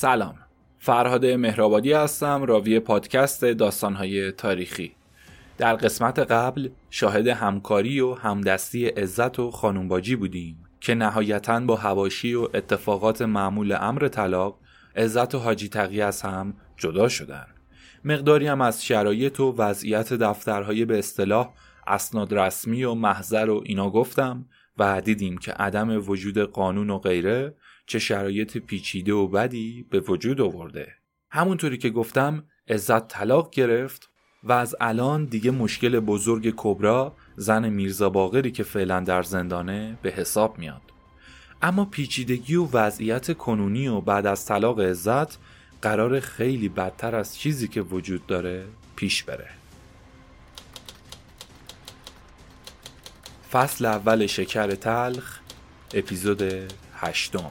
سلام. فرهاد مهرآبادی هستم راوی پادکست داستانهای تاریخی. در قسمت قبل شاهد همکاری و همدستی عزت و خانومباجی بودیم که نهایتا با هواشی و اتفاقات معمول امر طلاق عزت و حاجی تقی از هم جدا شدن. مقداری هم از شرایط و وضعیت دفترهای به اصطلاح اسناد رسمی و محضر و اینا گفتم و دیدیم که عدم وجود قانون و غیره چه شرایط پیچیده و بدی به وجود آورده. همونطوری که گفتم عزت طلاق گرفت و از الان دیگه مشکل بزرگ کبرا زن میرزا باقری که فعلا در زندانه به حساب میاد. اما پیچیدگی و وضعیت کنونی و بعد از طلاق عزت قرار خیلی بدتر از چیزی که وجود داره پیش بره. فصل اول شکر تلخ اپیزود هشتم.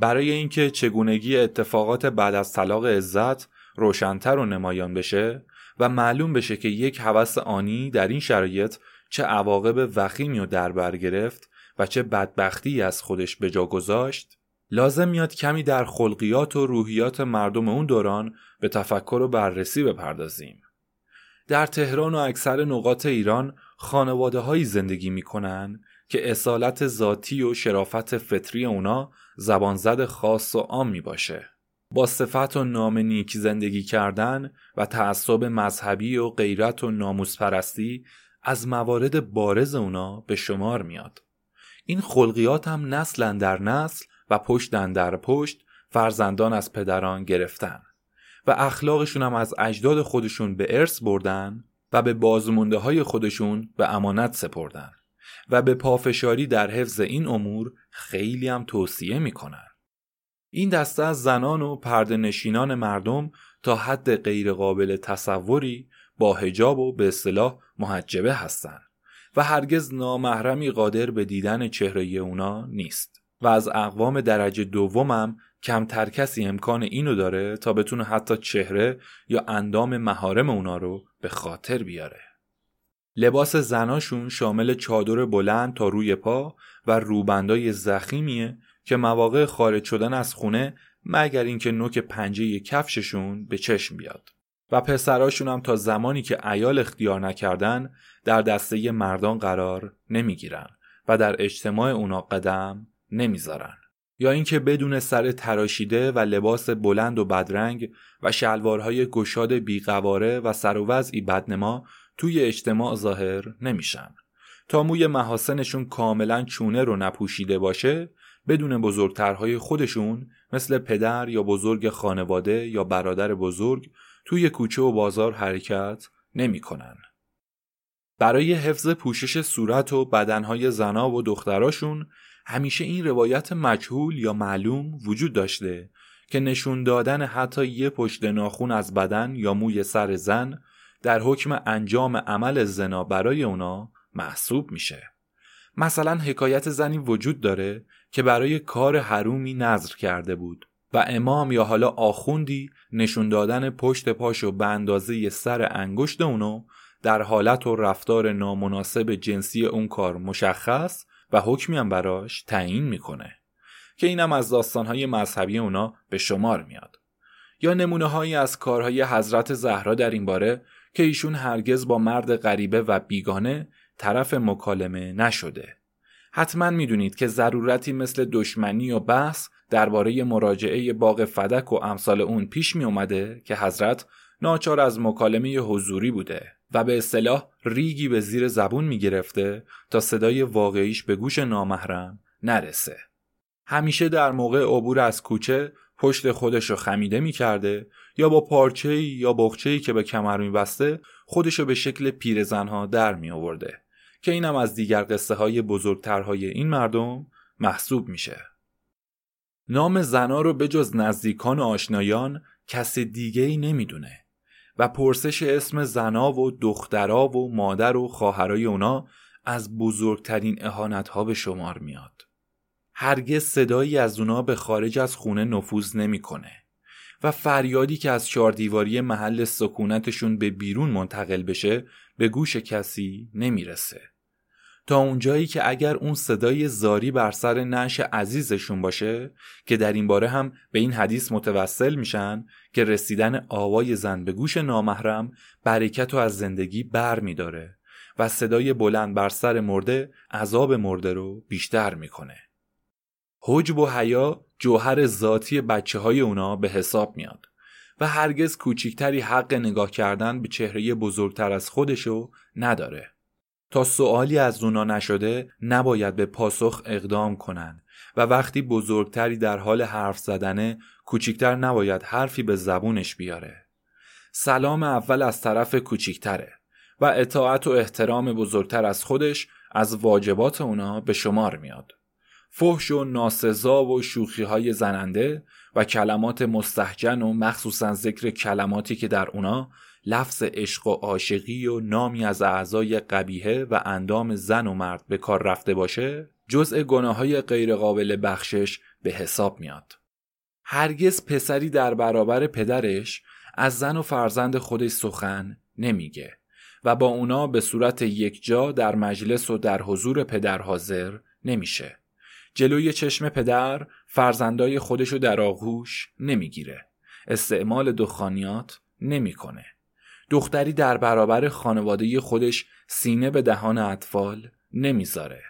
برای اینکه چگونگی اتفاقات بعد از طلاق عزت روشنتر و نمایان بشه و معلوم بشه که یک هوس آنی در این شرایط چه عواقب وخیمی و در بر گرفت و چه بدبختی از خودش به جا گذاشت لازم میاد کمی در خلقیات و روحیات مردم اون دوران به تفکر و بررسی بپردازیم. در تهران و اکثر نقاط ایران خانواده هایی زندگی می‌کنن که اصالت ذاتی و شرافت فطری اونا زبانزد خاص و عام می باشه. با صفت و نام نیک زندگی کردن و تعصب مذهبی و غیرت و ناموس پرستی از موارد بارز اونا به شمار میاد. این خلقیات هم نسلا در نسل و پشت در پشت فرزندان از پدران گرفتن و اخلاقشون هم از اجداد خودشون به ارث بردن و به بازمونده های خودشون به امانت سپردن. و به پافشاری در حفظ این امور خیلی هم توصیه می‌کنن. این دسته از زنان و پرده نشینان مردم تا حد غیرقابل تصوری با هجاب و به اصطلاح محجبه هستند و هرگز نامحرمی قادر به دیدن چهره اونا نیست و از اقوام درجه دومم کمتر کسی امکان اینو داره تا بتونه حتی چهره یا اندام مهارم اونا رو به خاطر بیاره لباس زناشون شامل چادر بلند تا روی پا و روبندای زخیمیه که مواقع خارج شدن از خونه مگر اینکه نوک پنجه کفششون به چشم بیاد. و پسراشون هم تا زمانی که ایال اختیار نکردن در دسته مردان قرار نمی‌گیرن و در اجتماع اونا قدم نمی‌ذارن. یا اینکه بدون سر تراشیده و لباس بلند و بدرنگ و شلوارهای گشاد بیقواره و سر و وضعی بدنما توی اجتماع ظاهر نمیشن تا موی محاسنشون کاملا چونه رو نپوشیده باشه بدون بزرگترهای خودشون مثل پدر یا بزرگ خانواده یا برادر بزرگ توی کوچه و بازار حرکت نمی‌کنن. برای حفظ پوشش صورت و بدنهای زنا و دختراشون همیشه این روایت مجهول یا معلوم وجود داشته که نشون دادن حتی یه پشت ناخون از بدن یا موی سر زن در حکم انجام عمل زنا برای اونا محسوب میشه. مثلا حکایت زنی وجود داره که برای کار حرومی نظر کرده بود و امام یا حالا آخوندی نشون دادن پشت پاشو به اندازه سر انگشت اونو در حالت و رفتار نامناسب جنسی اون کار مشخص و حکمی هم براش تعیین می‌کنه که اینم از داستانهای مذهبی اونا به شمار میاد. یا نمونه هایی از کارهای حضرت زهرا در این باره که ایشون هرگز با مرد غریبه و بیگانه طرف مکالمه نشده. حتما می‌دونید که ضرورتی مثل دشمنی و بحث درباره مراجعه باغ فدک و امثال اون پیش می اومده که حضرت ناچار از مکالمه حضوری بوده و به اصطلاح ریگی به زیر زبون می گرفته تا صدای واقعیش به گوش نامحرم نرسه. همیشه در موقع عبور از کوچه پشت خودش رو خمیده می کرده یا با پارچه یا بخچه که به کمر می بسته خودش رو به شکل پیرزنها در می آورده که اینم از دیگر قصه های بزرگترهای این مردم محسوب میشه. نام زنا رو جز نزدیکان و آشنایان کس دیگه ای نمی‌دونه و پرسش اسم زنا و دخترا و مادر و خواهرای اونا از بزرگترین اهانت ها به شمار میاد. هرگز صدایی از اونا به خارج از خونه نفوذ نمی‌کنه و فریادی که از چهاردیواری محل سکونتشون به بیرون منتقل بشه به گوش کسی نمی‌رسه. تا اونجایی که اگر اون صدای زاری بر سر نش عزیزشون باشه که در این باره هم به این حدیث متوسل میشن که رسیدن آوای زن به گوش نامحرم برکت و از زندگی بر میداره و صدای بلند بر سر مرده عذاب مرده رو بیشتر می‌کنه. حجب و حیا جوهر ذاتی بچه های اونا به حساب میاد و هرگز کوچیکتری حق نگاه کردن به چهره بزرگتر از خودشو نداره. تا سوالی از اونا نشده نباید به پاسخ اقدام کنن و وقتی بزرگتری در حال حرف زدنه کوچیکتر نباید حرفی به زبونش بیاره. سلام اول از طرف کوچیکتره و اطاعت و احترام بزرگتر از خودش از واجبات اونا به شمار میاد. فحش و ناسزا و شوخی های زننده و کلمات مستحجن و مخصوصا ذکر کلماتی که در اونا لفظ عشق و عاشقی و نامی از اعضای قبیهه و اندام زن و مرد به کار رفته باشه جزء گناه های غیرقابل بخشش به حساب میاد. هرگز پسری در برابر پدرش از زن و فرزند خودش سخن نمیگه و با اونا به صورت یک جا در مجلس و در حضور پدر حاضر نمیشه. جلوی چشم پدر فرزندای خودشو در آغوش نمی‌گیره. استعمال دخانیات نمی‌کنه. دختری در برابر خانواده خودش سینه به دهان اطفال نمی‌ذاره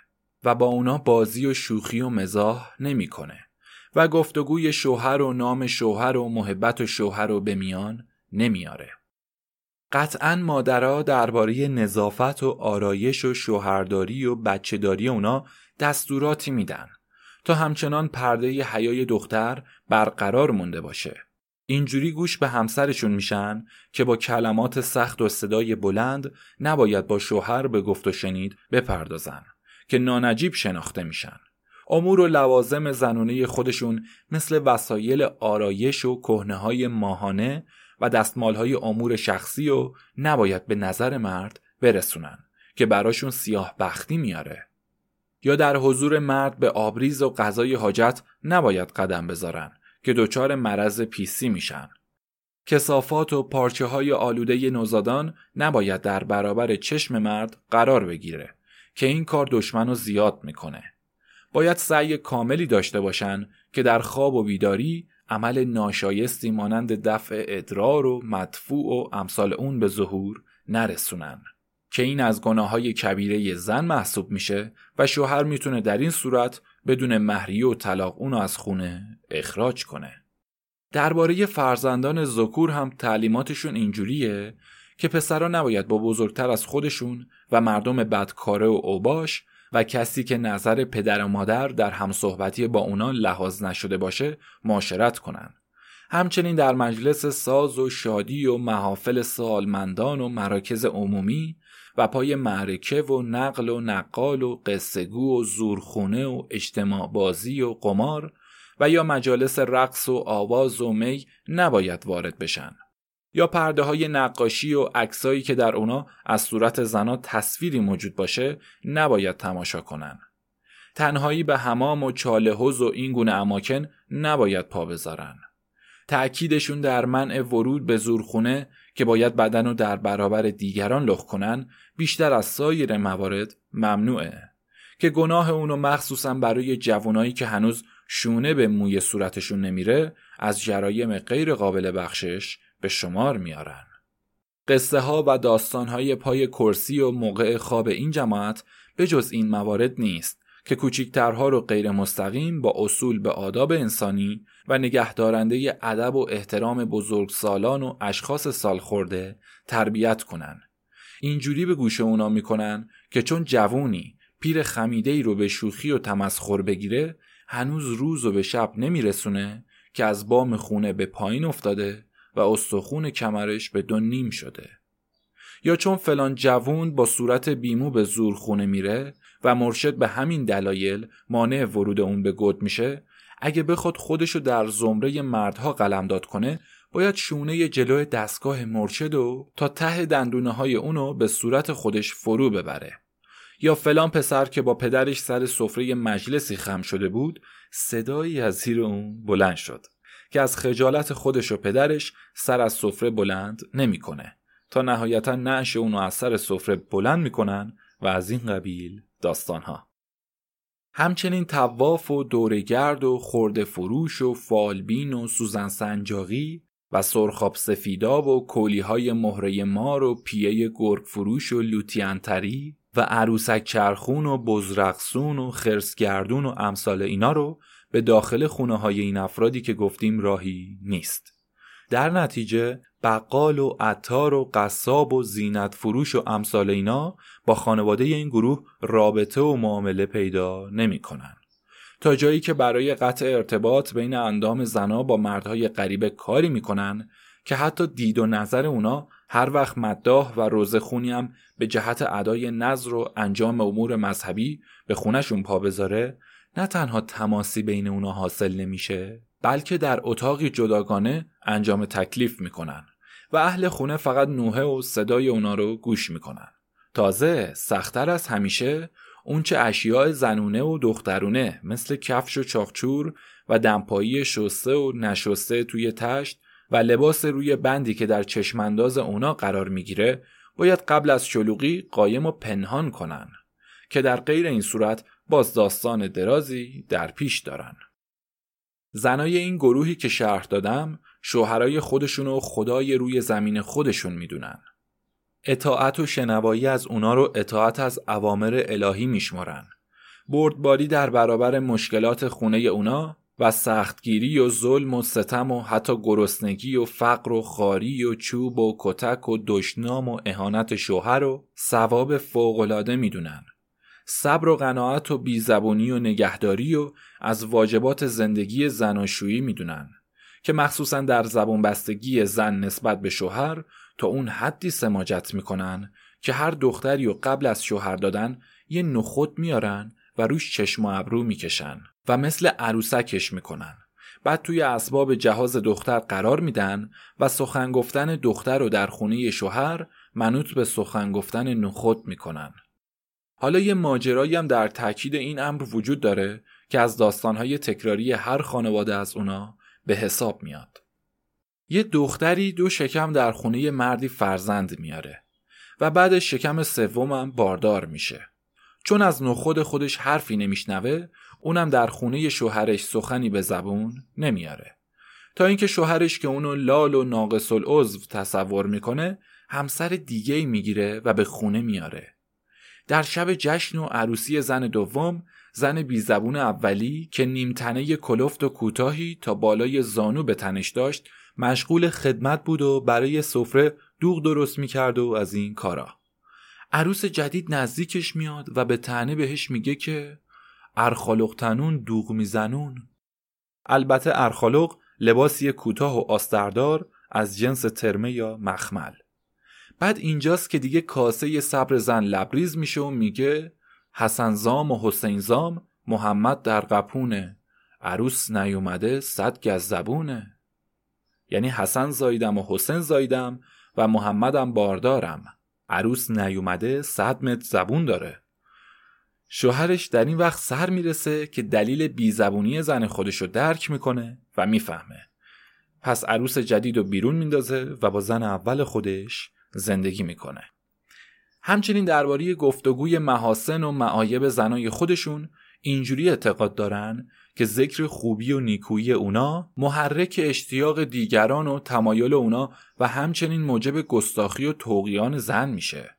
و با اونا بازی و شوخی و مزاح نمی‌کنه و گفتگوی شوهر و نام شوهر و محبت و شوهر رو به میان نمیاره. قطعا مادرها درباره نظافت و آرایش و شوهرداری و بچهداری اونا دستوراتی میدن تا همچنان پرده حیای دختر برقرار مونده باشه. اینجوری گوش به همسرشون میشن که با کلمات سخت و صدای بلند نباید با شوهر به گفت و شنید بپردازن که نانجیب شناخته میشن. امور و لوازم زنونه خودشون مثل وسایل آرایش و کهنه های ماهانه و دستمال های امور شخصی و نباید به نظر مرد برسونن که براشون سیاه بختی میاره. یا در حضور مرد به آبریز و غذای حاجت نباید قدم بذارن که دچار مرض پیسی میشن. کسافات و پارچه های آلوده نوزادان نباید در برابر چشم مرد قرار بگیره که این کار دشمن رو زیاد می‌کنه. باید سعی کاملی داشته باشن که در خواب و بیداری عمل ناشایستی مانند دفع ادرار و مدفوع و امثال اون به ظهور نرسونن. که این از گناه های کبیره زن محسوب میشه و شوهر می‌تونه در این صورت بدون مهریه و طلاق اونو از خونه اخراج کنه. درباره فرزندان ذکور هم تعلیماتشون اینجوریه که پسرا نباید با بزرگتر از خودشون و مردم بدکاره و اوباش و کسی که نظر پدر و مادر در همصحبتی با اونا لحاظ نشده باشه معاشرت کنن. همچنین در مجلس ساز و شادی و محافل سالمندان و مراکز عمومی و پای معرکه و نقل و نقال و قصهگو و زورخونه و اجتماع بازی و قمار و یا مجالس رقص و آواز و می نباید وارد بشن. یا پرده های نقاشی و عکسایی که در اونا از صورت زنا تصویری موجود باشه نباید تماشا کنن. تنهایی به حمام و چاله و این گونه اماکن نباید پا بذارن. تأکیدشون در منع ورود به زورخونه که باید بدن رو در برابر دیگران لخ کنن بیشتر از سایر موارد ممنوعه که گناه اونو مخصوصا برای جوانایی که هنوز شونه به موی صورتشون نمیره از جرایم غیر قابل بخشش به شمار میارن. قصه ها و داستان های پای کرسی و موقع خواب این جماعت به جز این موارد نیست که کوچیکترها رو غیر مستقیم با اصول به آداب انسانی و نگهدارنده ادب و احترام بزرگسالان و اشخاص سالخورده تربیت کنن. اینجوری به گوش اونا می‌کنن که چون جوونی پیر خمیده ای رو به شوخی و تمسخر بگیره هنوز روز و به شب نمیرسونه که از بام خونه به پایین افتاده و استخون کمرش به دو نیم شده. یا چون فلان جوون با صورت بیمو به زور خونه میره و مرشد به همین دلایل مانع ورود اون به گد میشه اگه بخواد خودشو در زمره مردها قلمداد کنه باید شونه جلو دستگاه مرشد و تا ته دندونه های اونو به صورت خودش فرو ببره. یا فلان پسر که با پدرش سر سفره مجلسی خم شده بود صدایی از زیر اون بلند شد که از خجالت خودش و پدرش سر از سفره بلند نمی‌کنه. تا نهایتا نعش اونو از سر سفره بلند می‌کنن و از این قبیل داستانها همچنین تواف و دورگرد و خورده فروش و فالبین و سوزن سنجاقی و سرخاب سفیداب و کولی های مهره مار و پیه گرگ فروش و لوتیانتری و عروسک چرخون و بزرقسون و خرسگردون و امثال اینا رو به داخل خونه های این افرادی که گفتیم راهی نیست. در نتیجه بقال و عطار و قصاب و زینت فروش و امثال اینا با خانواده این گروه رابطه و معامله پیدا نمی کنن. تا جایی که برای قطع ارتباط بین اندام زنا با مردهای غریبه کاری می‌کنن که حتی دید و نظر اونا هر وقت مداح و روزه خونی هم به جهت ادای نظر و انجام امور مذهبی به خونشون پا بذاره نه تنها تماسی بین اونا حاصل نمیشه بلکه در اتاقی جداگانه انجام تکلیف می‌کنن و اهل خونه فقط نوحه و صدای اونا رو گوش می‌کنن. تازه سختتر از همیشه اونچه اشیاء زنونه و دخترونه مثل کفش و چاخچور و دمپایی شسته و نشسته توی تشت و لباس روی بندی که در چشمانداز اونا قرار می‌گیره باید قبل از شلوغی قایم و پنهان کنن که در غیر این صورت باز داستان درازی در پیش دارن. زنای این گروهی که شرح دادم شوهرای خودشون و خدای روی زمین خودشون می‌دونن. اطاعت و شنوایی از اونا رو اطاعت از اوامر الهی میشمارن. بردباری در برابر مشکلات خونه اونا و سختگیری و ظلم و ستم و حتی گرسنگی و فقر و خاری و چوب و کتک و دشنام و اهانت شوهر و ثواب فوقالعاده می‌دونن. صبر و قناعت و بیزبونی و نگهداری و از واجبات زندگی زناشویی می‌دونن که مخصوصا در زبون بستگی زن نسبت به شوهر تا اون حدی سماجت می‌کنن که هر دختری و قبل از شوهر دادن یه نخود میارن و روش چشم و ابرو می‌کشن و مثل عروسکش می‌کنن. بعد توی اسباب جهاز دختر قرار میدن و سخن گفتن دختر رو در خونه شوهر منوط به سخن گفتن نخود می‌کنن. حالا یه ماجرایی هم در تاکید این امر وجود داره که از داستانهای تکراری هر خانواده از اونا به حساب میاد. یه دختری دو شکم در خونه مردی فرزند میاره و بعد شکم سومم باردار میشه. چون از نخود خودش حرفی نمیشنوه اونم در خونه شوهرش سخنی به زبون نمیاره. تا اینکه شوهرش که اونو لال و ناقص العضو تصور می‌کنه همسر دیگه می‌گیره و به خونه میاره. در شب جشن و عروسی زن دوم زن بیزبون اولی که نیمتنه کلفت و کوتاهی تا بالای زانو به تنش داشت مشغول خدمت بود و برای سفره دوغ درست می‌کرد و از این کارا. عروس جدید نزدیکش میاد و به تنه بهش میگه که ارخالق تنون دوغ میزنون البته ارخالق لباسی کوتاه و آستردار از جنس ترمه یا مخمل. بعد اینجاست که دیگه کاسه صبر زن لبریز میشه و میگه حسن زام و حسین زام محمد در قپونه. عروس نیومده صد گز زبونه. یعنی حسن زایدم و حسین زایدم و محمدم باردارم. عروس نیومده صد متر زبون داره. شوهرش در این وقت سر می‌رسه که دلیل بیزبونی زن خودشو درک می‌کنه و می‌فهمه. پس عروس جدید رو بیرون میندازه و با زن اول خودش زندگی می‌کنه. همچنین درباره گفتگوی محاسن و معایب زنای خودشون اینجوری اعتقاد دارن که ذکر خوبی و نیکویی اونا محرک اشتیاق دیگران و تمایل اونا و همچنین موجب گستاخی و توقیان زن میشه.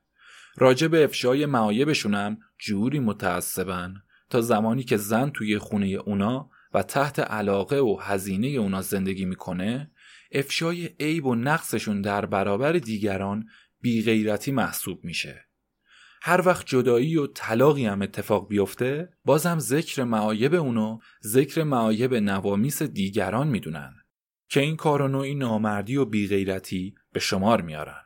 راجع به افشای معایبشونم جوری متعصبن تا زمانی که زن توی خونه اونا و تحت علاقه و هزینه اونا زندگی می‌کنه افشای عیب و نقصشون در برابر دیگران بیغیرتی محسوب میشه. هر وقت جدایی و طلاقی هم اتفاق بیفته بازم ذکر معایب اونو ذکر معایب نوامیس دیگران می‌دونن که این کار نوعی نامردی و بیغیرتی به شمار میارن.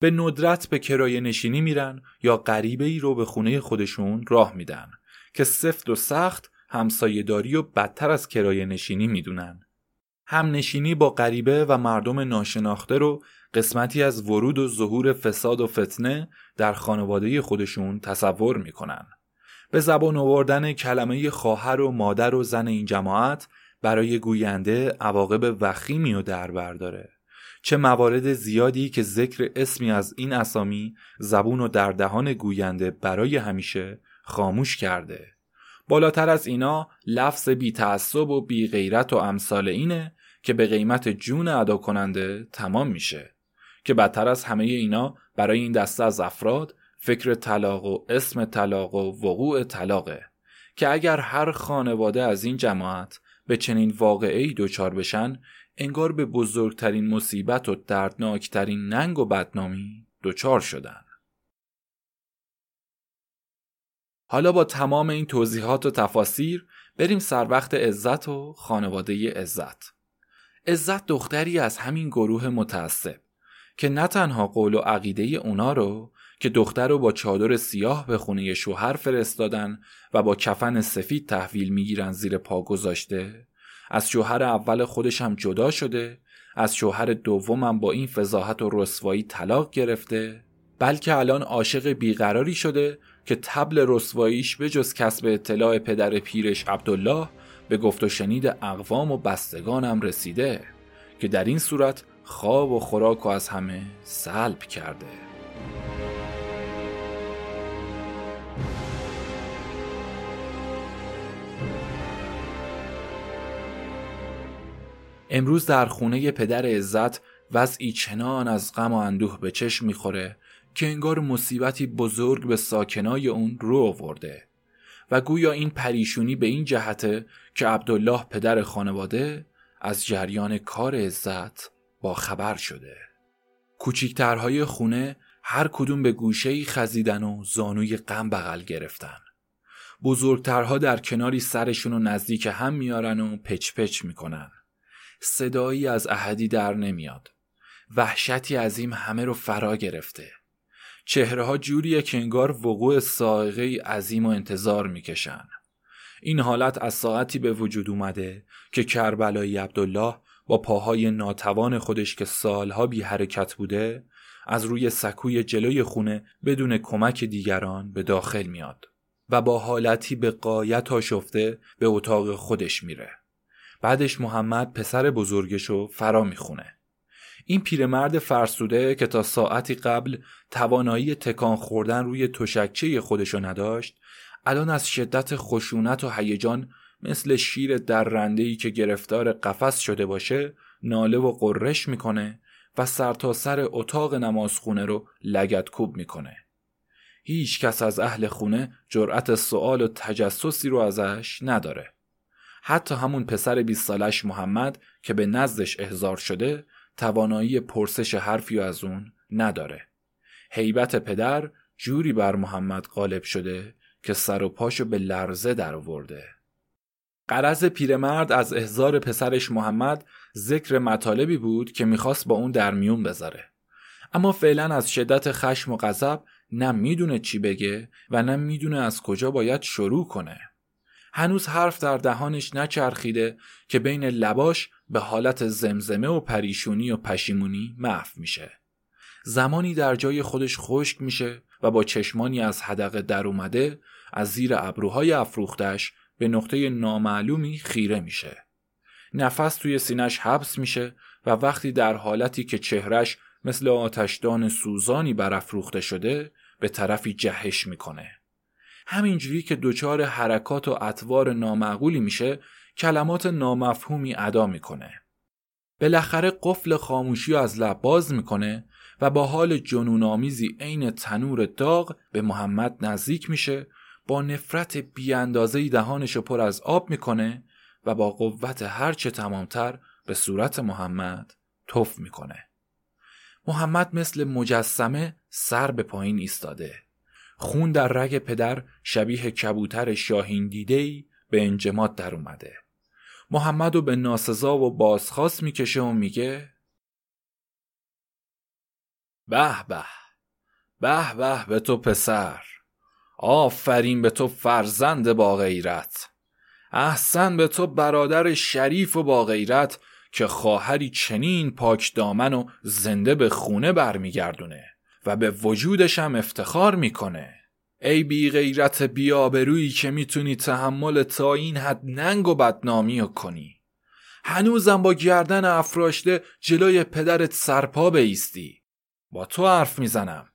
به ندرت به کرایه نشینی میرن یا غریبه ای رو به خونه خودشون راه میدن که سفت و سخت همسایهداری و بدتر از کرایه نشینی می‌دونن. همنشینی با غریبه و مردم ناشناخته رو قسمتی از ورود و ظهور فساد و فتنه در خانواده خودشون تصور می‌کنن. به زبان آوردن کلمه خواهر و مادر و زن این جماعت برای گوینده عواقب وخیمی و در برداره. چه موارد زیادی که ذکر اسمی از این اسامی زبون و در دهان گوینده برای همیشه خاموش کرده. بالاتر از اینا لفظ بی تعصب و بی غیرت و امثال اینه که به قیمت جون ادا کننده تمام میشه. که بدتر از همه اینا برای این دسته از افراد فکر طلاق و اسم طلاق و وقوع طلاقه. که اگر هر خانواده از این جماعت به چنین واقعی دچار بشن انگار به بزرگترین مصیبت و دردناکترین ننگ و بدنامی دچار شدن. حالا با تمام این توضیحات و تفاسیر بریم سر وقت عزت و خانواده عزت. عزت دختری از همین گروه متعصب که نه تنها قول و عقیده اونا رو که دختر رو با چادر سیاه به خونه شوهر فرستادن و با کفن سفید تحویل می‌گیرن زیر پا گذاشته از شوهر اول خودش هم جدا شده از شوهر دومم با این فضاحت و رسوایی طلاق گرفته بلکه الان عاشق بیقراری شده که تبل رسواییش به جز کسب اطلاع پدر پیرش عبدالله به گفت و شنید اقوام و بستگانم رسیده که در این صورت خواب و خوراک و از همه سلب کرده. امروز در خونه پدر عزت وضعی چنان از غم و اندوه به چشم می‌خوره که انگار مصیبتی بزرگ به ساکنای اون رو آورده. و گویا این پریشونی به این جهته که عبدالله پدر خانواده از جریان کار عزت با خبر شده. کوچیکترهای خونه هر کدوم به گوشه خزیدن و زانوی غم بغل گرفتن. بزرگترها در کناری سرشون و نزدیک هم میارن و پچ پچ می‌کنن. صدایی از احدی در نمیاد. وحشتی عظیم همه رو فرا گرفته. چهره ها جوریه که انگار وقوع سائقه عظیم و انتظار می‌کشن. این حالت از ساعتی به وجود اومده که کربلایی عبدالله با پاهای ناتوان خودش که سالها بی حرکت بوده از روی سکوی جلوی خونه بدون کمک دیگران به داخل میاد و با حالتی به قایت آشفته به اتاق خودش میره. بعدش محمد پسر بزرگشو فرا می‌خونه. این پیرمرد فرسوده که تا ساعتی قبل توانایی تکان خوردن روی تشکچه خودشو نداشت الان از شدت خشونت و هیجان مثل شیر درندهی که گرفتار قفس شده باشه ناله و قررش می‌کنه و سرتاسر سر اتاق نمازخونه رو لگت کوب می‌کنه. هیچ کس از اهل خونه جرأت سوال و تجسسی رو ازش نداره. حتی همون پسر 20 سالش محمد که به نزدش احضار شده توانایی پرسش حرفی از اون نداره. حیبت پدر جوری بر محمد غالب شده که سر و پاشو به لرزه در آورده. قرض پیرمرد از احضار پسرش محمد ذکر مطالبی بود که می‌خواست با اون در میون بذاره. اما فعلا از شدت خشم و غضب نه می‌دونه چی بگه و نه می‌دونه از کجا باید شروع کنه. هنوز حرف در دهانش نچرخیده که بین لباش به حالت زمزمه و پریشونی و پشیمونی محو میشه. زمانی در جای خودش خشک میشه و با چشمانی از حدقه در اومده از زیر ابروهای افروختش به نقطه نامعلومی خیره میشه. نفس توی سینش حبس میشه و وقتی در حالتی که چهرش مثل آتشدان سوزانی برافروخته شده به طرفی جهش می‌کنه. همینجوری که دچار حرکات و اطوار نامعقولی میشه کلمات نامفهومی ادا می‌کنه. بالاخره قفل خاموشی رو از لب باز می‌کنه و با حال جنونآمیزی عین تنور داغ به محمد نزدیک میشه با نفرت بیاندازه دهانش پر از آب می‌کنه و با قوت هرچه تمامتر به صورت محمد تف می‌کنه. محمد مثل مجسمه سر به پایین ایستاده. خون در رگ پدر شبیه کبوتر شاهین دیدهی به انجماد در اومده. محمد رو به ناسزا و بازخواست می‌کشه و میگه به به به به به تو پسر. آفرین به تو فرزند با غیرت. احسن به تو برادر شریف و با غیرت که خواهری چنین پاک دامن و زنده به خونه برمیگردونه. و به وجودش هم افتخار می‌کنه. ای بی غیرت بیابرویی که می‌تونی تحمل تا این حد ننگ و بدنامی رو کنی. هنوزم با گردن افراشته جلوی پدرت سرپا بیستی. با تو حرف می‌زنم.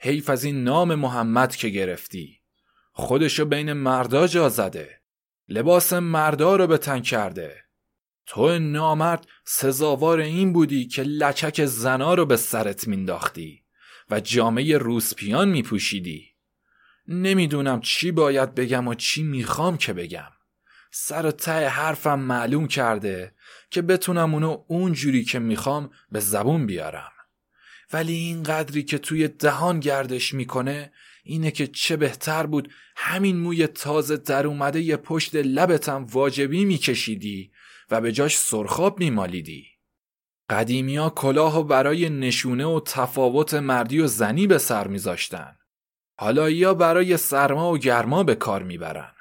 حیف از این نام محمد که گرفتی. خودشو بین مردا جا زده. لباس مردا رو به تن کرده. تو نامرد سزاوار این بودی که لچک زنا رو به سرت مینداختی. و جامعه روسپیان میپوشیدی. نمی‌دونم چی باید بگم و چی می‌خوام که بگم. سر و ته حرفم معلوم کرده که بتونم اونو اونجوری که می‌خوام به زبون بیارم. ولی این قدری که توی دهان گردش می‌کنه اینه که چه بهتر بود همین موی تازه در اومده یه پشت لبتم واجبی میکشیدی و به جاش سرخاب میمالیدی. قدیمیا کلاه و برای نشونه و تفاوت مردی و زنی به سر میذاشتن. حالا یا برای سرما و گرما به کار می‌برن.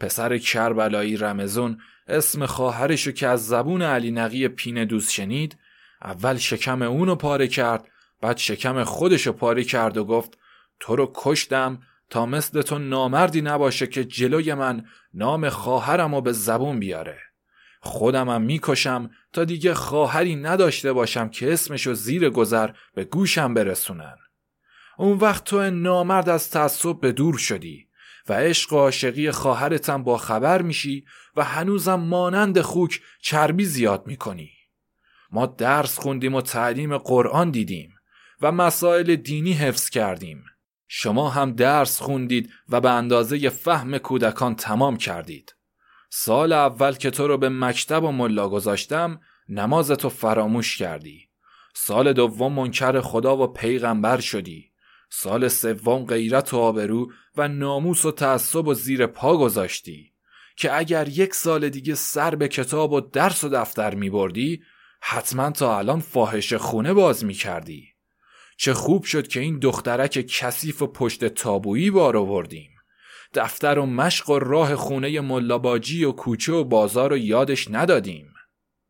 پسر کربلایی رمزون اسم خواهرشو که از زبون علی نقی پین دوست شنید اول شکم اونو پاره کرد بعد شکم خودشو پاره کرد و گفت تو رو کشتم تا مثل تو نامردی نباشه که جلوی من نام خواهرم به زبون بیاره. خودمم می‌کشم تا دیگه خواهری نداشته باشم که اسمشو زیر گذر به گوشم برسونن. اون وقت تو نامرد از تعصب به دور شدی و عشق و عاشقی خواهرتم با خبر میشی و هنوزم مانند خوک چربی زیاد می‌کنی. ما درس خوندیم و تعلیم قرآن دیدیم و مسائل دینی حفظ کردیم. شما هم درس خوندید و به اندازه فهم کودکان تمام کردید. سال اول که تو رو به مکتب و ملا گذاشتم نمازتو فراموش کردی. سال دوم منکر خدا و پیغمبر شدی. سال سوم غیرت و آبرو و ناموس و تعصب و زیر پا گذاشتی. که اگر یک سال دیگه سر به کتاب و درس و دفتر می بردی حتما تا الان فاحش خونه باز می کردی. چه خوب شد که این دخترک کثیف و پشت تابویی بار آوردیم. دفتر و مشق و راه خونه ملاباجی و کوچه و بازار رو یادش ندادیم.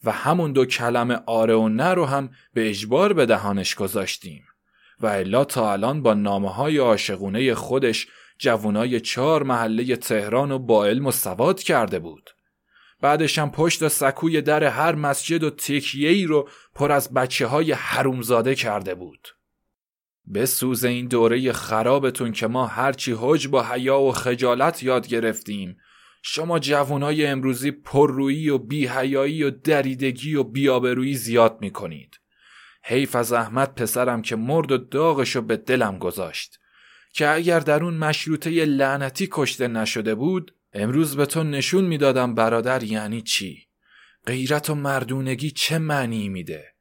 و همون دو کلمه آره و نه رو هم به اجبار به دهانش گذاشتیم. و الا تا الان با نامه های عاشقونه خودش جوانای چهار محله تهران و با علم و سواد کرده بود. بعدش هم پشت و سکوی در هر مسجد و تکیهی رو پر از بچه های حرومزاده کرده بود. به سوز این دوره خرابتون که ما هرچی حج با حیا و خجالت یاد گرفتیم. شما جوانای امروزی پررویی و بیهیایی و دریدگی و بیابرویی زیاد می‌کنید. حیف از احمد پسرم که مرد و داغشو به دلم گذاشت. که اگر در اون مشروطه لعنتی کشته نشده بود امروز به تو نشون می‌دادم برادر یعنی چی؟ غیرت و مردونگی چه معنی میده؟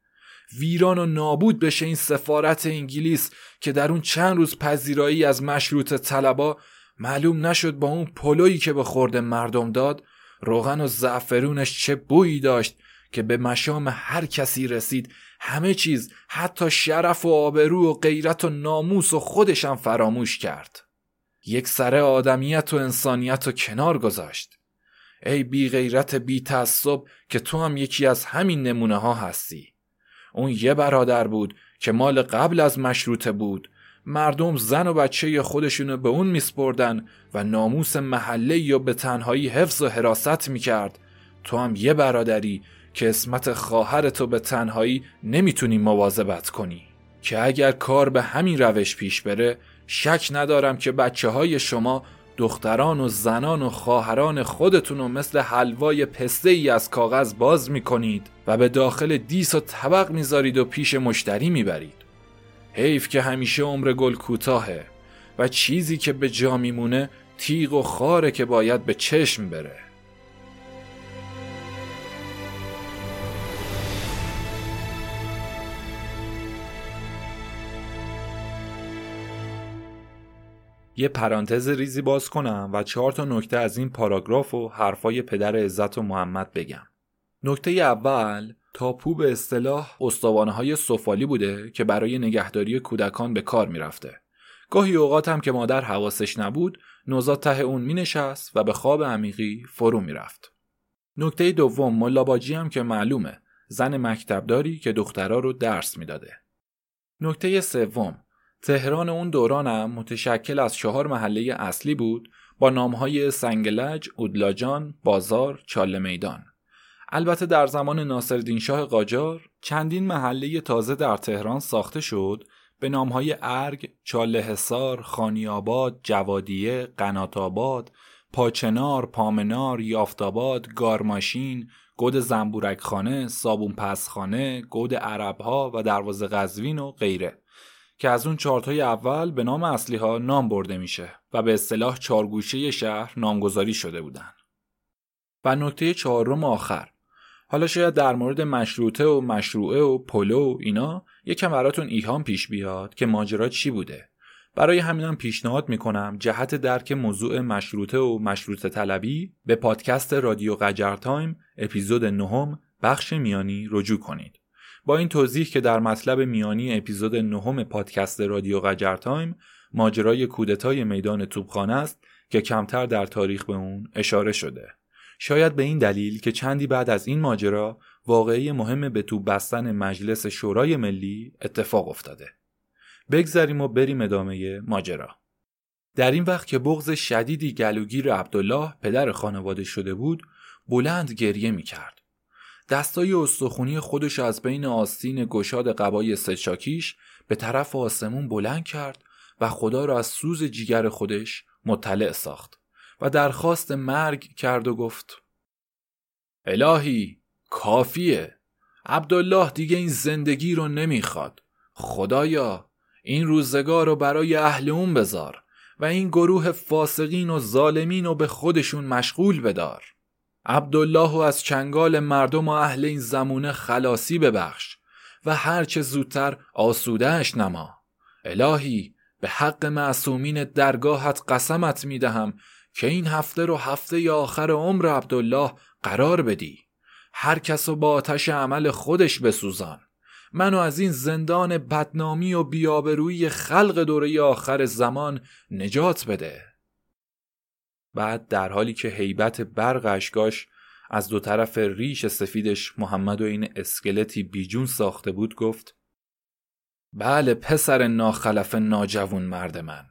ویران و نابود بشه این سفارت انگلیس که در اون چند روز پذیرایی از مشروط طلبا معلوم نشد با اون پلویی که به خورده مردم داد روغن و زعفرونش چه بویی داشت که به مشام هر کسی رسید. همه چیز حتی شرف و آبرو و غیرت و ناموس و خودشم فراموش کرد. یک سره آدمیت و انسانیت و کنار گذاشت. ای بی غیرت بی تعصب که تو هم یکی از همین نمونه ها هستی. اون یه برادر بود که مال قبل از مشروطه بود. مردم زن و بچه خودشونو به اون میسپردن و ناموس محله یا به تنهایی حفظ و حراست می‌کرد. تو هم یه برادری که اسمت خواهر تو به تنهایی نمی‌تونی مواظبت کنی. که اگر کار به همین روش پیش بره شک ندارم که بچه های شما دختران و زنان و خواهران خودتون رو مثل حلوای پسته ای از کاغذ باز می‌کنید و به داخل دیس و طبق می‌ذارید و پیش مشتری می‌برید. حیف که همیشه عمر گل کوتاهه و چیزی که به جا میمونه تیغ و خاره که باید به چشم بره. یه پرانتز ریزی باز کنم و چهار تا نکته از این پاراگراف و حرفای پدر عزت و محمد بگم. نکته اول تاپو به اصطلاح استوانه های سفالی بوده که برای نگهداری کودکان به کار می‌رفته. گاهی اوقات هم که مادر حواسش نبود نوزاد ته اون می نشست و به خواب عمیقی فرو می‌رفت. نکته دوم ملاباجی هم که معلومه زن مکتبداری که دخترها رو درس می‌داده. نکته سوم تهران اون دورانم متشکل از چهار محله اصلی بود با نامهای سنگلج، اودلاجان، بازار، چاله میدان. البته در زمان ناصرالدین شاه قاجار چندین محله تازه در تهران ساخته شد به نامهای ارگ، چاله حصار، خانیاباد، جوادیه، قناتاباد، پاچنار، پامنار، یافتاباد، گارماشین، گود زنبورک خانه، صابون پسخانه، گود عربها و دروازه قزوین و غیره. که از اون چارتای اول به نام اصلی ها نام برده میشه و به اصطلاح چارگوشه شهر نامگذاری شده بودن. و نکته چهارم آخر. حالا شاید در مورد مشروطه و مشروعه و پلو و اینا یکم براتون ایهام پیش بیاد که ماجرا چی بوده. برای همینم پیشنهاد می‌کنم جهت درک موضوع مشروطه و مشروطه طلبی به پادکست رادیو قجر تایم اپیزود نهم بخش میانی رجوع کنید. با این توضیح که در مطلب میانی اپیزود نهم پادکست رادیو قجر تایم ماجرای کودتای میدان توپخانه است که کمتر در تاریخ به اون اشاره شده. شاید به این دلیل که چندی بعد از این ماجرا واقعه مهم به توپ بستن مجلس شورای ملی اتفاق افتاده. بگذریم و بریم ادامه ماجرا. در این وقت که بغض شدیدی گلوگیر عبدالله پدر خانواده شده بود بلند گریه می کرد دستای استخونی خودش از بین آستین گشاد قبای سچاکیش به طرف آسمون بلند کرد و خدا را از سوز جیگر خودش مطلع ساخت و درخواست مرگ کرد و گفت الهی کافیه. عبدالله دیگه این زندگی رو نمی‌خواد. خدایا این روزگار رو برای اهل اون بذار و این گروه فاسقین و ظالمین رو به خودشون مشغول بدار. عبدالله از چنگال مردم و اهل این زمونه خلاصی ببخش و هرچه زودتر آسودهش نما. الهی به حق معصومین درگاهت قسمت می‌دهم که این هفته رو هفته آخر عمر عبدالله قرار بدی. هر کس رو با آتش عمل خودش بسوزان. منو از این زندان بدنامی و بیابروی خلق دوره آخر زمان نجات بده. بعد در حالی که هیبت برق اشگاش از دو طرف ریش سفیدش محمد و این اسکلتی بیجون ساخته بود گفت بله پسر ناخلف ناجوون مرد من.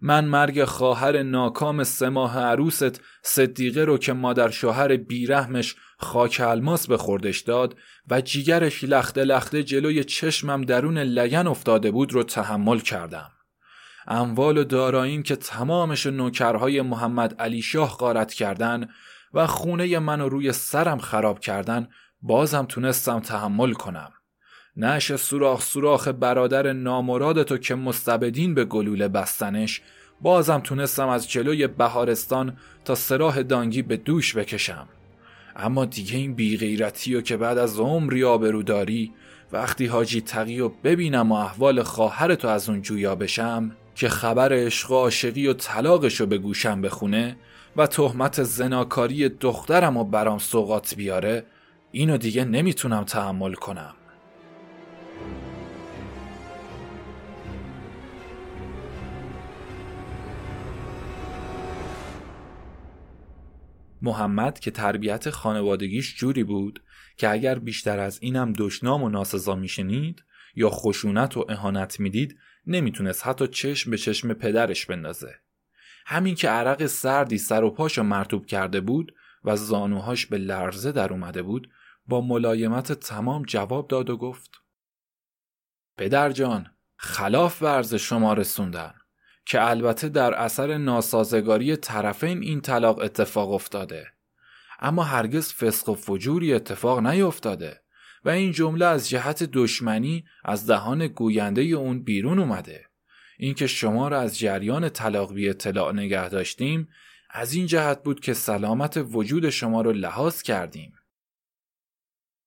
من مرگ خواهر ناکام سماه عروست صدیقه رو که مادر شوهر بیرحمش خاک الماس به خوردش داد و جیگرش لخته لخته جلوی چشمم درون لگن افتاده بود رو تحمل کردم. اموال و داراییم که تمامش نوکرهای محمد علی شاه غارت کردن و خونه منو روی سرم خراب کردن بازم تونستم تحمل کنم. نش سوراخ سوراخ برادر نامرادتو که مستبدین به گلوله بستنش بازم تونستم از جلوی بهارستان تا سراح دانگی به دوش بکشم. اما دیگه این بیغیرتی و که بعد از عمری آبروداری وقتی حاجی تقی و ببینم و احوال خواهرتو از اون جویا بشم که خبر عشق و عاشقی و طلاقشو به گوشم بخونه و تهمت زناکاری دخترم و برام سوقات بیاره اینو دیگه نمی‌تونم تحمل کنم. محمد که تربیت خانوادگیش جوری بود که اگر بیشتر از اینم دشنام و ناسزا میشنید یا خشونت و اهانت می‌دید نمی‌تونست حتی چشم به چشم پدرش بندازه. همین که عرق سردی سر و پاشو مرتوب کرده بود و زانوهاش به لرزه در اومده بود با ملایمت تمام جواب داد و گفت پدر جان خلاف ورز شما رسوندن که البته در اثر ناسازگاری طرفین این طلاق اتفاق افتاده. اما هرگز فسق و فجوری اتفاق نیفتاده. و این جمله از جهت دشمنی از دهان گوینده اون بیرون اومده اینکه شما را از جریان طلاق بی اطلاع نگه داشتیم از این جهت بود که سلامت وجود شما رو لحاظ کردیم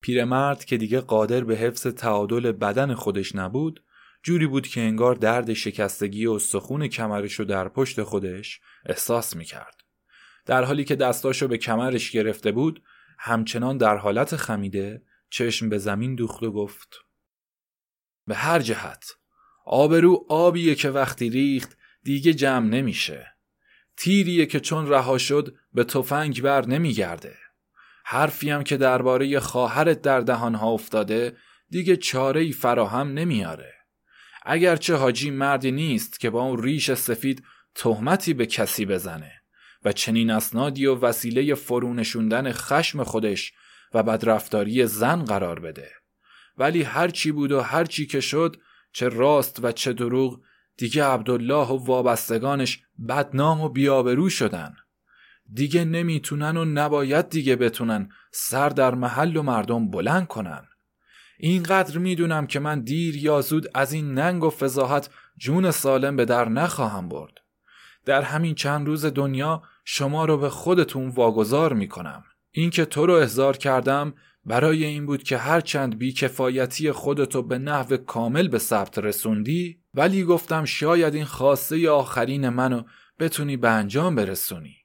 پیرمرد که دیگه قادر به حفظ تعادل بدن خودش نبود جوری بود که انگار درد شکستگی و سخون کمرش رو در پشت خودش احساس می کرد. در حالی که دستاشو به کمرش گرفته بود همچنان در حالت خمیده چشم به زمین دوخت و گفت به هر جهت آبرو آبیه که وقتی ریخت دیگه جمع نمیشه. تیریه که چون رها شد به تفنگ بر نمیگرده. حرفیم که درباره خواهرت در دهانها افتاده دیگه چاره ای فراهم نمیاره. اگرچه حاجی مردی نیست که با اون ریش سفید تهمتی به کسی بزنه و چنین اسنادی و وسیله فرونشوندن خشم خودش و بدرفتاری زن قرار بده. ولی هر چی بود و هر چی که شد چه راست و چه دروغ دیگه عبدالله و وابستگانش بدنام و بیابرو شدن. دیگه نمی‌تونن و نباید دیگه بتونن سر در محل و مردم بلند کنن. اینقدر می‌دونم که من دیر یا زود از این ننگ و فضاحت جون سالم به در نخواهم برد. در همین چند روز دنیا شما رو به خودتون واگذار می‌کنم. اینکه تو رو احضار کردم برای این بود که هرچند بیکفایتی خودتو به نحو کامل به ثبت رسوندی ولی گفتم شاید این خواسته آخرین منو بتونی به انجام برسونی.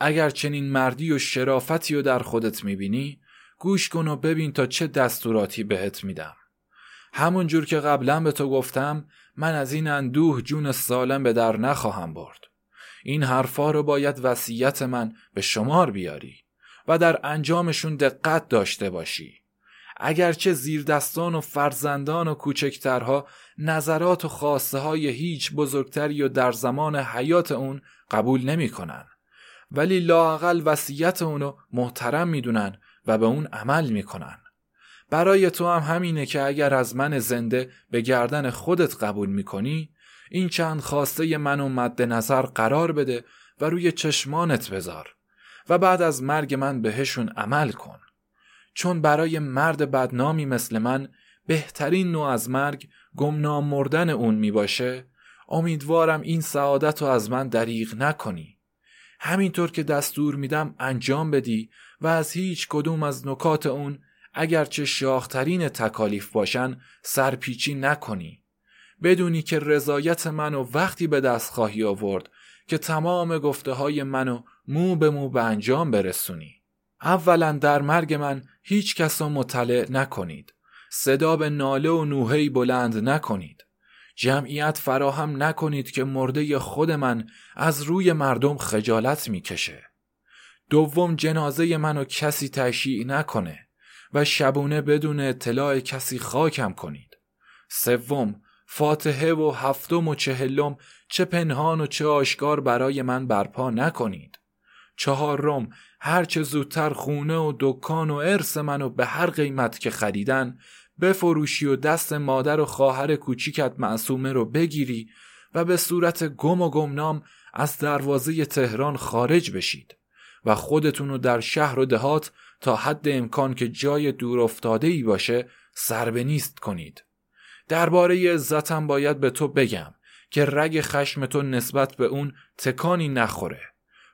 اگر چنین مردی و شرافتی رو در خودت می‌بینی گوش کن و ببین تا چه دستوراتی بهت میدم. همون جور که قبلا به تو گفتم من از این اندوه جون سالم به در نخواهم برد. این حرفا رو باید وصیت من به شمار بیاری. و در انجامشون دقت داشته باشی. اگرچه زیردستان و فرزندان و کوچکترها نظرات و خواسته های هیچ بزرگتری و در زمان حیات اون قبول نمی‌کنن. ولی لاقل وصیت اونو محترم می‌دونن و به اون عمل می‌کنن. برای تو هم همینه که اگر از من زنده به گردن خودت قبول می‌کنی این چند خواسته منو مد نظر قرار بده و روی چشمانت بذار. و بعد از مرگ من بهشون عمل کن. چون برای مرد بدنامی مثل من بهترین نوع از مرگ گمنام مردن اون می باشه امیدوارم این سعادت رو از من دریغ نکنی. همینطور که دستور میدم انجام بدی و از هیچ کدوم از نکات اون اگرچه شاخترین تکالیف باشن سرپیچی نکنی. بدونی که رضایت منو وقتی به دست خواهی آورد که تمام گفته های منو مو به مو به انجام برسونی. اولا در مرگ من هیچ کس رو مطلع نکنید. صدا به ناله و نوهی بلند نکنید. جمعیت فراهم نکنید که مرده خود من از روی مردم خجالت می‌کشه. دوم جنازه منو کسی تشییع نکنه و شبونه بدون اطلاع کسی خاکم کنید. سوم فاتحه و هفتم و چهلم چه پنهان و چه آشکار برای من برپا نکنید. چهارم هر چه زودتر خونه و دکان و ارث منو به هر قیمت که خریدن بفروشی و دست مادر و خواهر کوچیکت معصومه رو بگیری و به صورت گم و گمنام از دروازه تهران خارج بشید و خودتون رو در شهر و دهات تا حد امکان که جای دور افتاده ای باشه سر نیست کنید. درباره عزتم باید به تو بگم که رگ خشم تو نسبت به اون تکانی نخوره.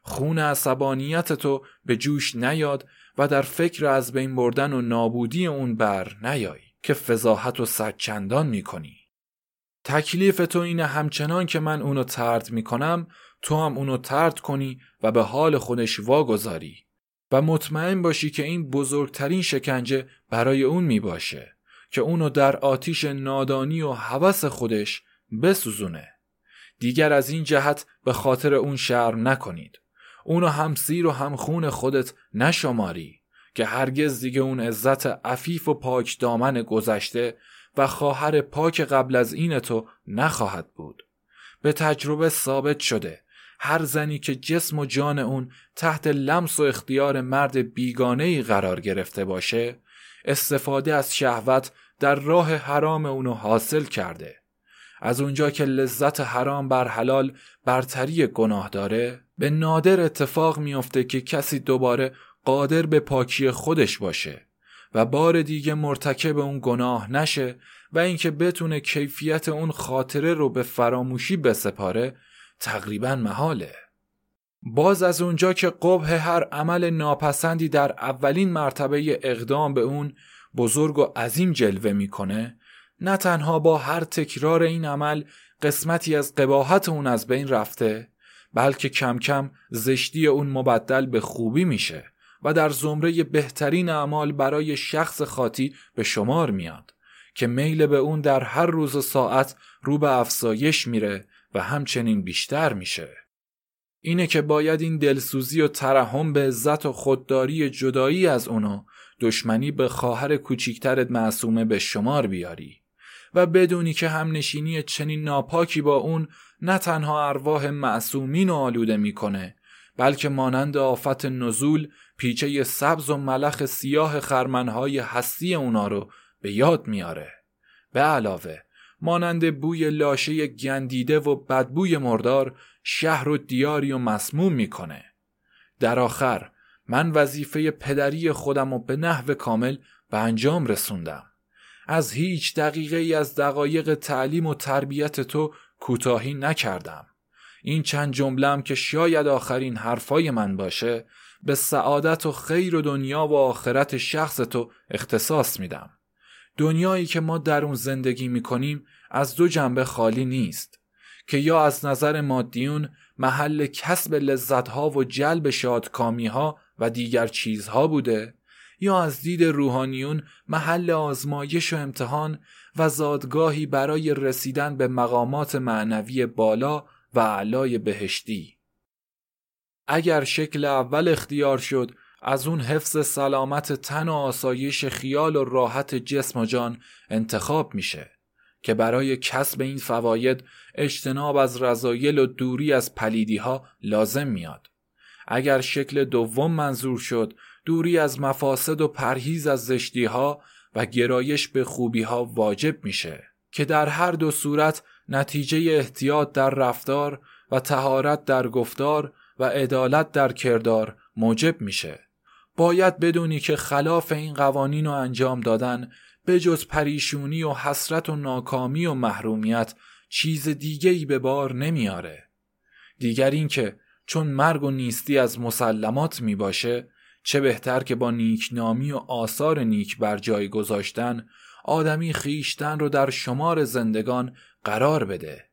خون عصبانیت تو به جوش نیاد و در فکر از بین بردن و نابودی اون بر نیای که فضاحت و صدچندان می‌کنی. تکلیف تو اینه همچنان که من اونو ترد می‌کنم تو هم اونو ترد کنی و به حال خودش واگذاری. و مطمئن باشی که این بزرگترین شکنجه برای اون می‌باشه که اونو در آتیش نادانی و هوس خودش بسوزونه. دیگر از این جهت به خاطر اون شرم نکنید. اونو هم سیر و هم خون خودت نشماری که هرگز دیگه اون عزت عفیف و پاک دامن گذشته و خواهر پاک قبل از این تو نخواهد بود. به تجربه ثابت شده هر زنی که جسم و جان اون تحت لمس و اختیار مرد بیگانه ای قرار گرفته باشه استفاده از شهوت در راه حرام اونو حاصل کرده. از اونجا که لذت حرام بر حلال برتری گناه داره به نادر اتفاق میافته که کسی دوباره قادر به پاکی خودش باشه و بار دیگه مرتکب اون گناه نشه و اینکه بتونه کیفیت اون خاطره رو به فراموشی بسپاره تقریبا محاله. باز از اونجا که قبه هر عمل ناپسندی در اولین مرتبه اقدام به اون بزرگ و عظیم جلوه می‌کنه نه تنها با هر تکرار این عمل قسمتی از قباحت اون از بین رفته بلکه کم کم زشتی اون مبدل به خوبی میشه و در زمره بهترین اعمال برای شخص خاطی به شمار میاد که میل به اون در هر روز و ساعت رو به افزایش میره و همچنین بیشتر میشه. اینه که باید این دلسوزی و ترحم به عزت و خودداری جدایی از اونو دشمنی به خواهر کوچیکترت معصومه به شمار بیاری. و بدونی که همنشینی چنین ناپاکی با اون نه تنها ارواح معصومین رو آلوده می‌کنه بلکه مانند آفت نزول پیچه سبز و ملخ سیاه خرمنهای هستی اونا رو به یاد میاره به علاوه مانند بوی لاشه گندیده و بدبوی مردار شهر و دیاری و مسموم می‌کنه. در آخر من وظیفه پدری خودم و به نحو کامل به انجام رسوندم. از هیچ دقیقه ای از دقایق تعلیم و تربیت تو کوتاهی نکردم. این چند جملم که شاید آخرین حرفای من باشه به سعادت و خیر و دنیا و آخرت شخص تو اختصاص میدم. دنیایی که ما در اون زندگی می‌کنیم از دو جنبه خالی نیست که یا از نظر مادیون محل کسب لذتها و جلب شادکامیها و دیگر چیزها بوده یا از دید روحانیون محل آزمایش و امتحان و زادگاهی برای رسیدن به مقامات معنوی بالا و علای بهشتی. اگر شکل اول اختیار شد از اون حفظ سلامت تن و آسایش خیال و راحت جسم و جان انتخاب میشه که برای کسب این فواید اجتناب از رضایل و دوری از پلیدی ها لازم میاد. اگر شکل دوم منظور شد دوری از مفاسد و پرهیز از زشتی ها و گرایش به خوبی ها واجب میشه که در هر دو صورت نتیجه احتیاط در رفتار و تهارت در گفتار و عدالت در کردار موجب میشه. باید بدونی که خلاف این قوانین رو انجام دادن به جز پریشونی و حسرت و ناکامی و محرومیت چیز دیگه ای به بار نمیاره دیگر اینکه چون مرگ و نیستی از مسلمات می باشه چه بهتر که با نیکنامی و آثار نیک بر جای گذاشتن آدمی خیشتن رو در شمار زندگان قرار بده.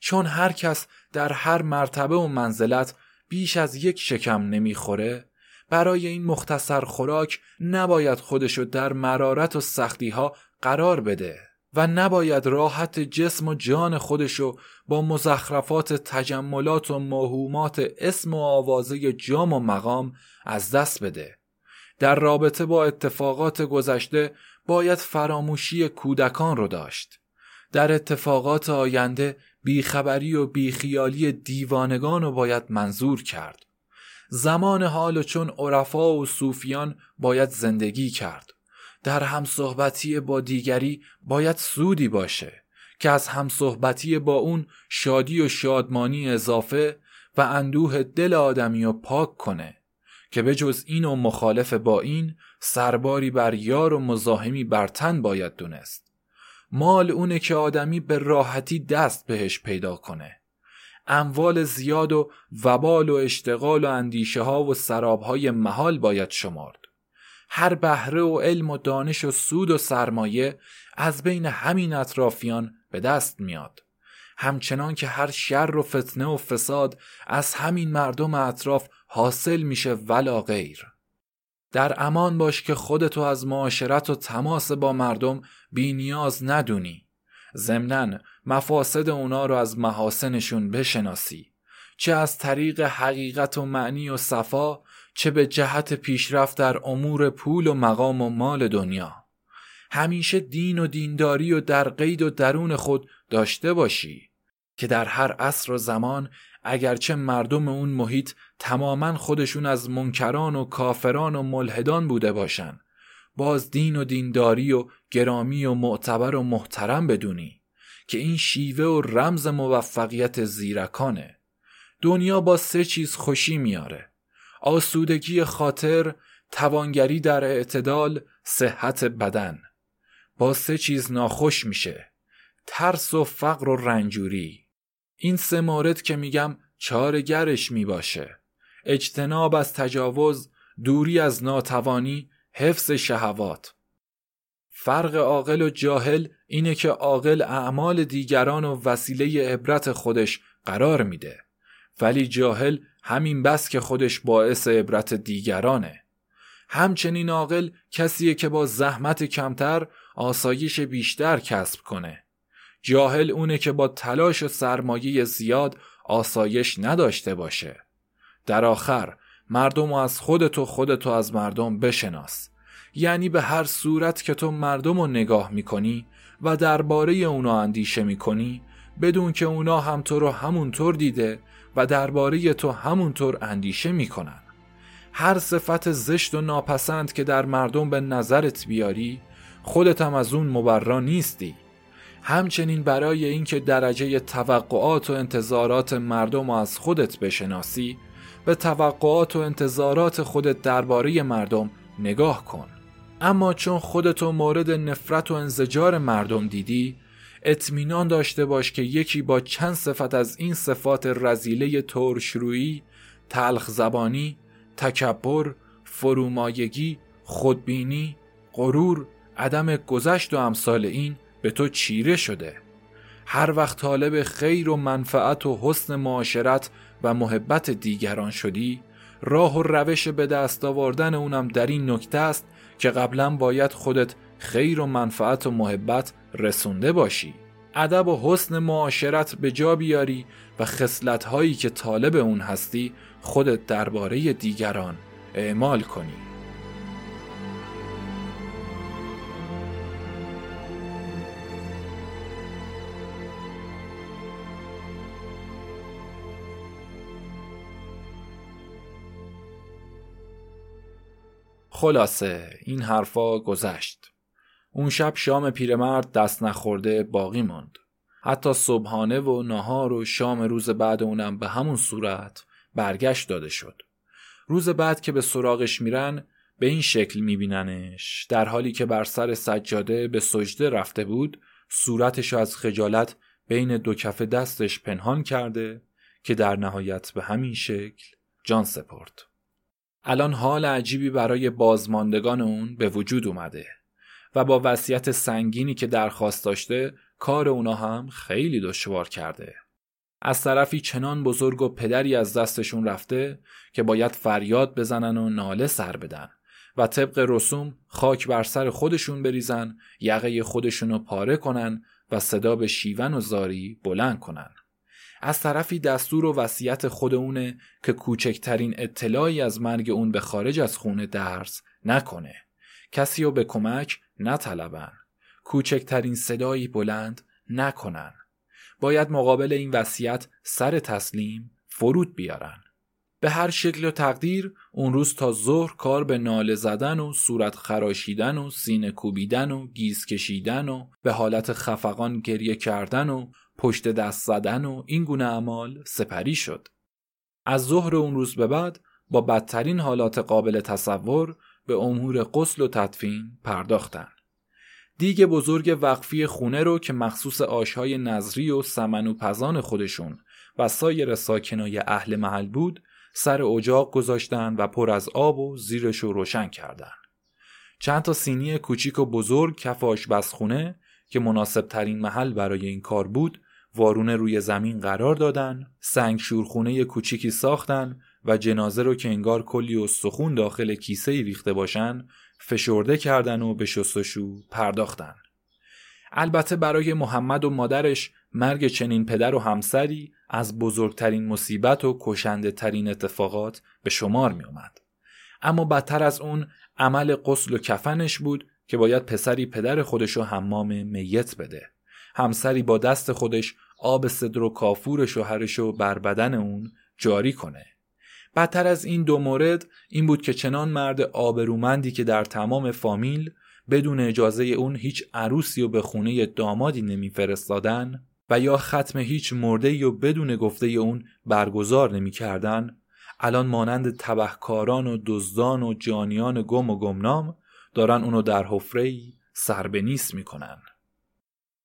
چون هر کس در هر مرتبه و منزلت بیش از یک شکم نمی‌خوره برای این مختصر خوراک نباید خودشو در مرارت و سختی ها قرار بده و نباید راحت جسم و جان خودشو با مزخرفات تجملات و موهومات اسم و آوازه جام و مقام از دست بده. در رابطه با اتفاقات گذشته باید فراموشی کودکان رو داشت. در اتفاقات آینده بیخبری و بیخیالی دیوانگان رو باید منظور کرد. زمان حال و چون عرفا و صوفیان باید زندگی کرد. در همصحبتی با دیگری باید سودی باشه. که از همصحبتی با اون شادی و شادمانی اضافه و اندوه دل آدمی رو پاک کنه که به جز این و مخالف با این سرباری بر یار و مزاحمی بر تن باید دونست. مال اونه که آدمی به راحتی دست بهش پیدا کنه. اموال زیاد و وبال و اشتغال و اندیشه ها و سراب های محال باید شمارد هر بهره و علم و دانش و سود و سرمایه از بین همین اطرافیان به دست میاد. همچنان که هر شر و فتنه و فساد از همین مردم اطراف حاصل میشه ولا غیر. در امان باش که خودتو از معاشرت و تماس با مردم بی نیاز ندونی. ضمنا مفاسد اونا رو از محاسنشون بشناسی. چه از طریق حقیقت و معنی و صفا چه به جهت پیشرفت در امور پول و مقام و مال دنیا. همیشه دین و دینداری و در قید و درون خود داشته باشی که در هر عصر و زمان اگرچه مردم اون محیط تماما خودشون از منکران و کافران و ملحدان بوده باشن باز دین و دینداری و گرامی و معتبر و محترم بدونی که این شیوه و رمز موفقیت زیرکانه. دنیا با سه چیز خوشی میاره. آسودگی خاطر توانگری در اعتدال صحت بدن. با سه چیز ناخوش میشه. ترس و فقر و رنجوری. این سه مورد که میگم چارگرش می‌باشه. اجتناب از تجاوز دوری از ناتوانی حفظ شهوات. فرق عاقل و جاهل اینه که عاقل اعمال دیگران و وسیله عبرت خودش قرار میده. ولی جاهل همین بس که خودش باعث عبرت دیگرانه. همچنین عاقل کسیه که با زحمت کمتر آسایش بیشتر کسب کنه. جاهل اونه که با تلاش و سرمایه زیاد آسایش نداشته باشه. در آخر مردم و از خودتو خودتو از مردم بشناس. یعنی به هر صورت که تو مردم رو نگاه می‌کنی و درباره اونا اندیشه می‌کنی بدون که اونا هم تو رو همونطور دیده و درباره تو همونطور اندیشه می‌کنن. هر صفت زشت و ناپسند که در مردم به نظرت بیاری خودت هم از اون مبرا نیستی. همچنین برای اینکه درجه توقعات و انتظارات مردم رو از خودت بشناسی به توقعات و انتظارات خودت درباره مردم نگاه کن. اما چون خودتو مورد نفرت و انزجار مردم دیدی اطمینان داشته باش که یکی با چند صفت از این صفات رزیله ترشرویی تلخ زبانی تکبر فرومایگی خودبینی غرور عدم گذشت و امثال این به تو چیره شده. هر وقت طالب خیر و منفعت و حسن معاشرت و محبت دیگران شدی راه و روش به دست آوردن اونم در این نکته است که قبلا باید خودت خیر و منفعت و محبت رسونده باشی. ادب و حسن معاشرت به جا بیاری و خصلت هایی که طالب اون هستی خودت درباره دیگران اعمال کنی. خلاصه این حرفا گذشت. اون شب شام پیرمرد دست نخورده باقی ماند. حتی صبحانه و نهار و شام روز بعد اونم به همون صورت برگشت داده شد. روز بعد که به سراغش میرن به این شکل میبیننش. در حالی که بر سر سجاده به سجده رفته بود صورتش از خجالت بین دو کف دستش پنهان کرده که در نهایت به همین شکل جان سپرد. الان حال عجیبی برای بازماندگان اون به وجود اومده و با وصیت سنگینی که درخواست داشته کار اونا هم خیلی دشوار کرده. از طرفی چنان بزرگ و پدری از دستشون رفته که باید فریاد بزنن و ناله سر بدن و طبق رسوم خاک بر سر خودشون بریزن یقه خودشونو پاره کنن و صدا به شیون و زاری بلند کنن. از طرفی دستور و وصیت خود اونه که کوچکترین اطلاعی از مرگ اون به خارج از خونه درس نکنه. کسی رو به کمک نطلبن. کوچکترین صدایی بلند نکنن. باید مقابل این وصیت سر تسلیم فرود بیارن. به هر شکل و تقدیر اون روز تا ظهر کار به ناله زدن و صورت خراشیدن و سینه کوبیدن و گیز کشیدن و به حالت خفقان گریه کردن و پشت دست زدن و این گونه اعمال سپری شد از ظهر اون روز به بعد با بدترین حالات قابل تصور به امور غسل و تدفین پرداختن دیگ بزرگ وقفی خونه رو که مخصوص آشهای نظری و سمن و پزان خودشون و سایر ساکنای اهل محل بود سر اجاق گذاشتن و پر از آب و زیرش رو روشن کردن. چند تا سینی کوچیک و بزرگ کف آشپزخونه که مناسب ترین محل برای این کار بود وارونه روی زمین قرار دادن سنگ شورخونه کوچیکی ساختن و جنازه رو که انگار کلی استخون داخل کیسه ریخته باشن فشرده کردن و به شستشو پرداختن البته برای محمد و مادرش مرگ چنین پدر و همسری از بزرگترین مصیبت و کشنده ترین اتفاقات به شمار می اومد. اما بدتر از اون عمل قسل و کفنش بود که باید پسری پدر خودشو حمام میت بده. همسری با دست خودش آب صدر و کافور شوهرشو بر بدن اون جاری کنه. بدتر از این دو مورد این بود که چنان مرد آبرومندی که در تمام فامیل بدون اجازه اون هیچ عروسی و به خونه دامادی نمیفرستادن و یا ختم هیچ مرده و بدون گفته اون برگزار نمی‌کردن الان مانند تبهکاران و دزدان و جانیان گم و گمنام دارن اونو در حفره سر به نیست می‌کنن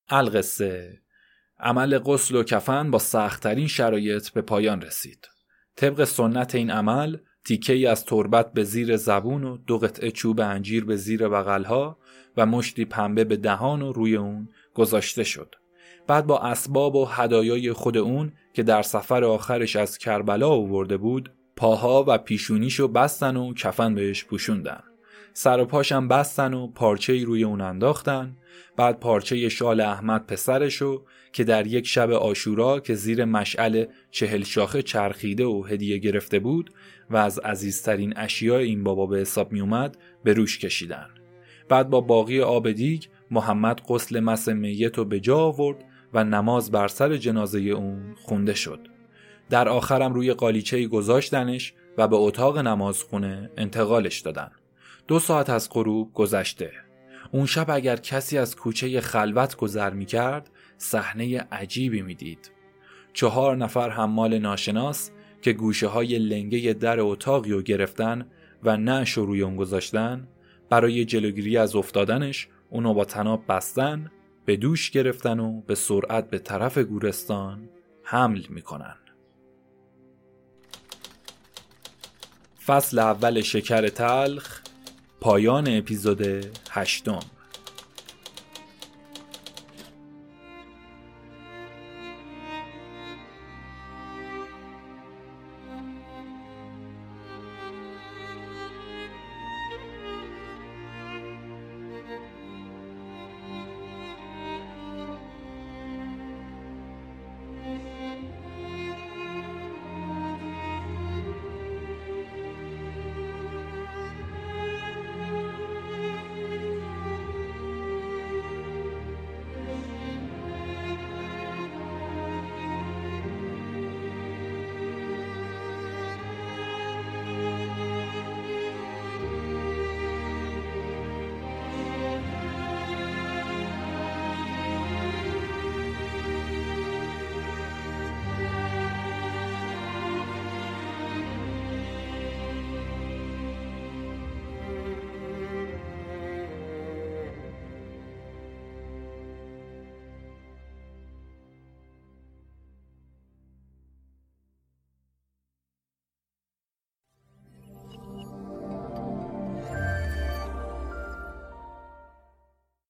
القصه عمل غسل و کفن با سختترین شرایط به پایان رسید طبق سنت این عمل تیکه ای از تربت به زیر زبون و دو قطعه چوب انجیر به زیر بغلها و مشتی پنبه به دهان و روی اون گذاشته شد. بعد با اسباب و هدایای خود اون که در سفر آخرش از کربلا آورده بود پاها و پیشونیشو بستن و کفن بهش پوشوندن. سر و پاشم بستن و پارچه روی اون انداختن بعد پارچه شال احمد پسرشو که در یک شب آشورا که زیر مشعل چهل شاخه چرخیده و هدیه گرفته بود و از عزیزترین اشیاء این بابا به حساب می اومد به روش کشیدن بعد با باقی آب دیگ محمد قسل مس میت رو به جا آورد و نماز بر سر جنازه اون خونده شد. در آخرم روی قالیچه گذاشتنش و به اتاق نمازخونه انتقالش دادن. دو ساعت از غروب گذشته. اون شب اگر کسی از کوچه خلوت گذر می کرد صحنه عجیبی می‌دید. چهار نفر حمال ناشناس که گوشه های لنگه در اتاقی رو گرفتن و نش روی اون گذاشتن برای جلوگیری از افتادنش اونو با تناب بستن به دوش گرفتن و به سرعت به طرف گورستان حمل می‌کنن فصل اول شکر تلخ پایان اپیزود هشتم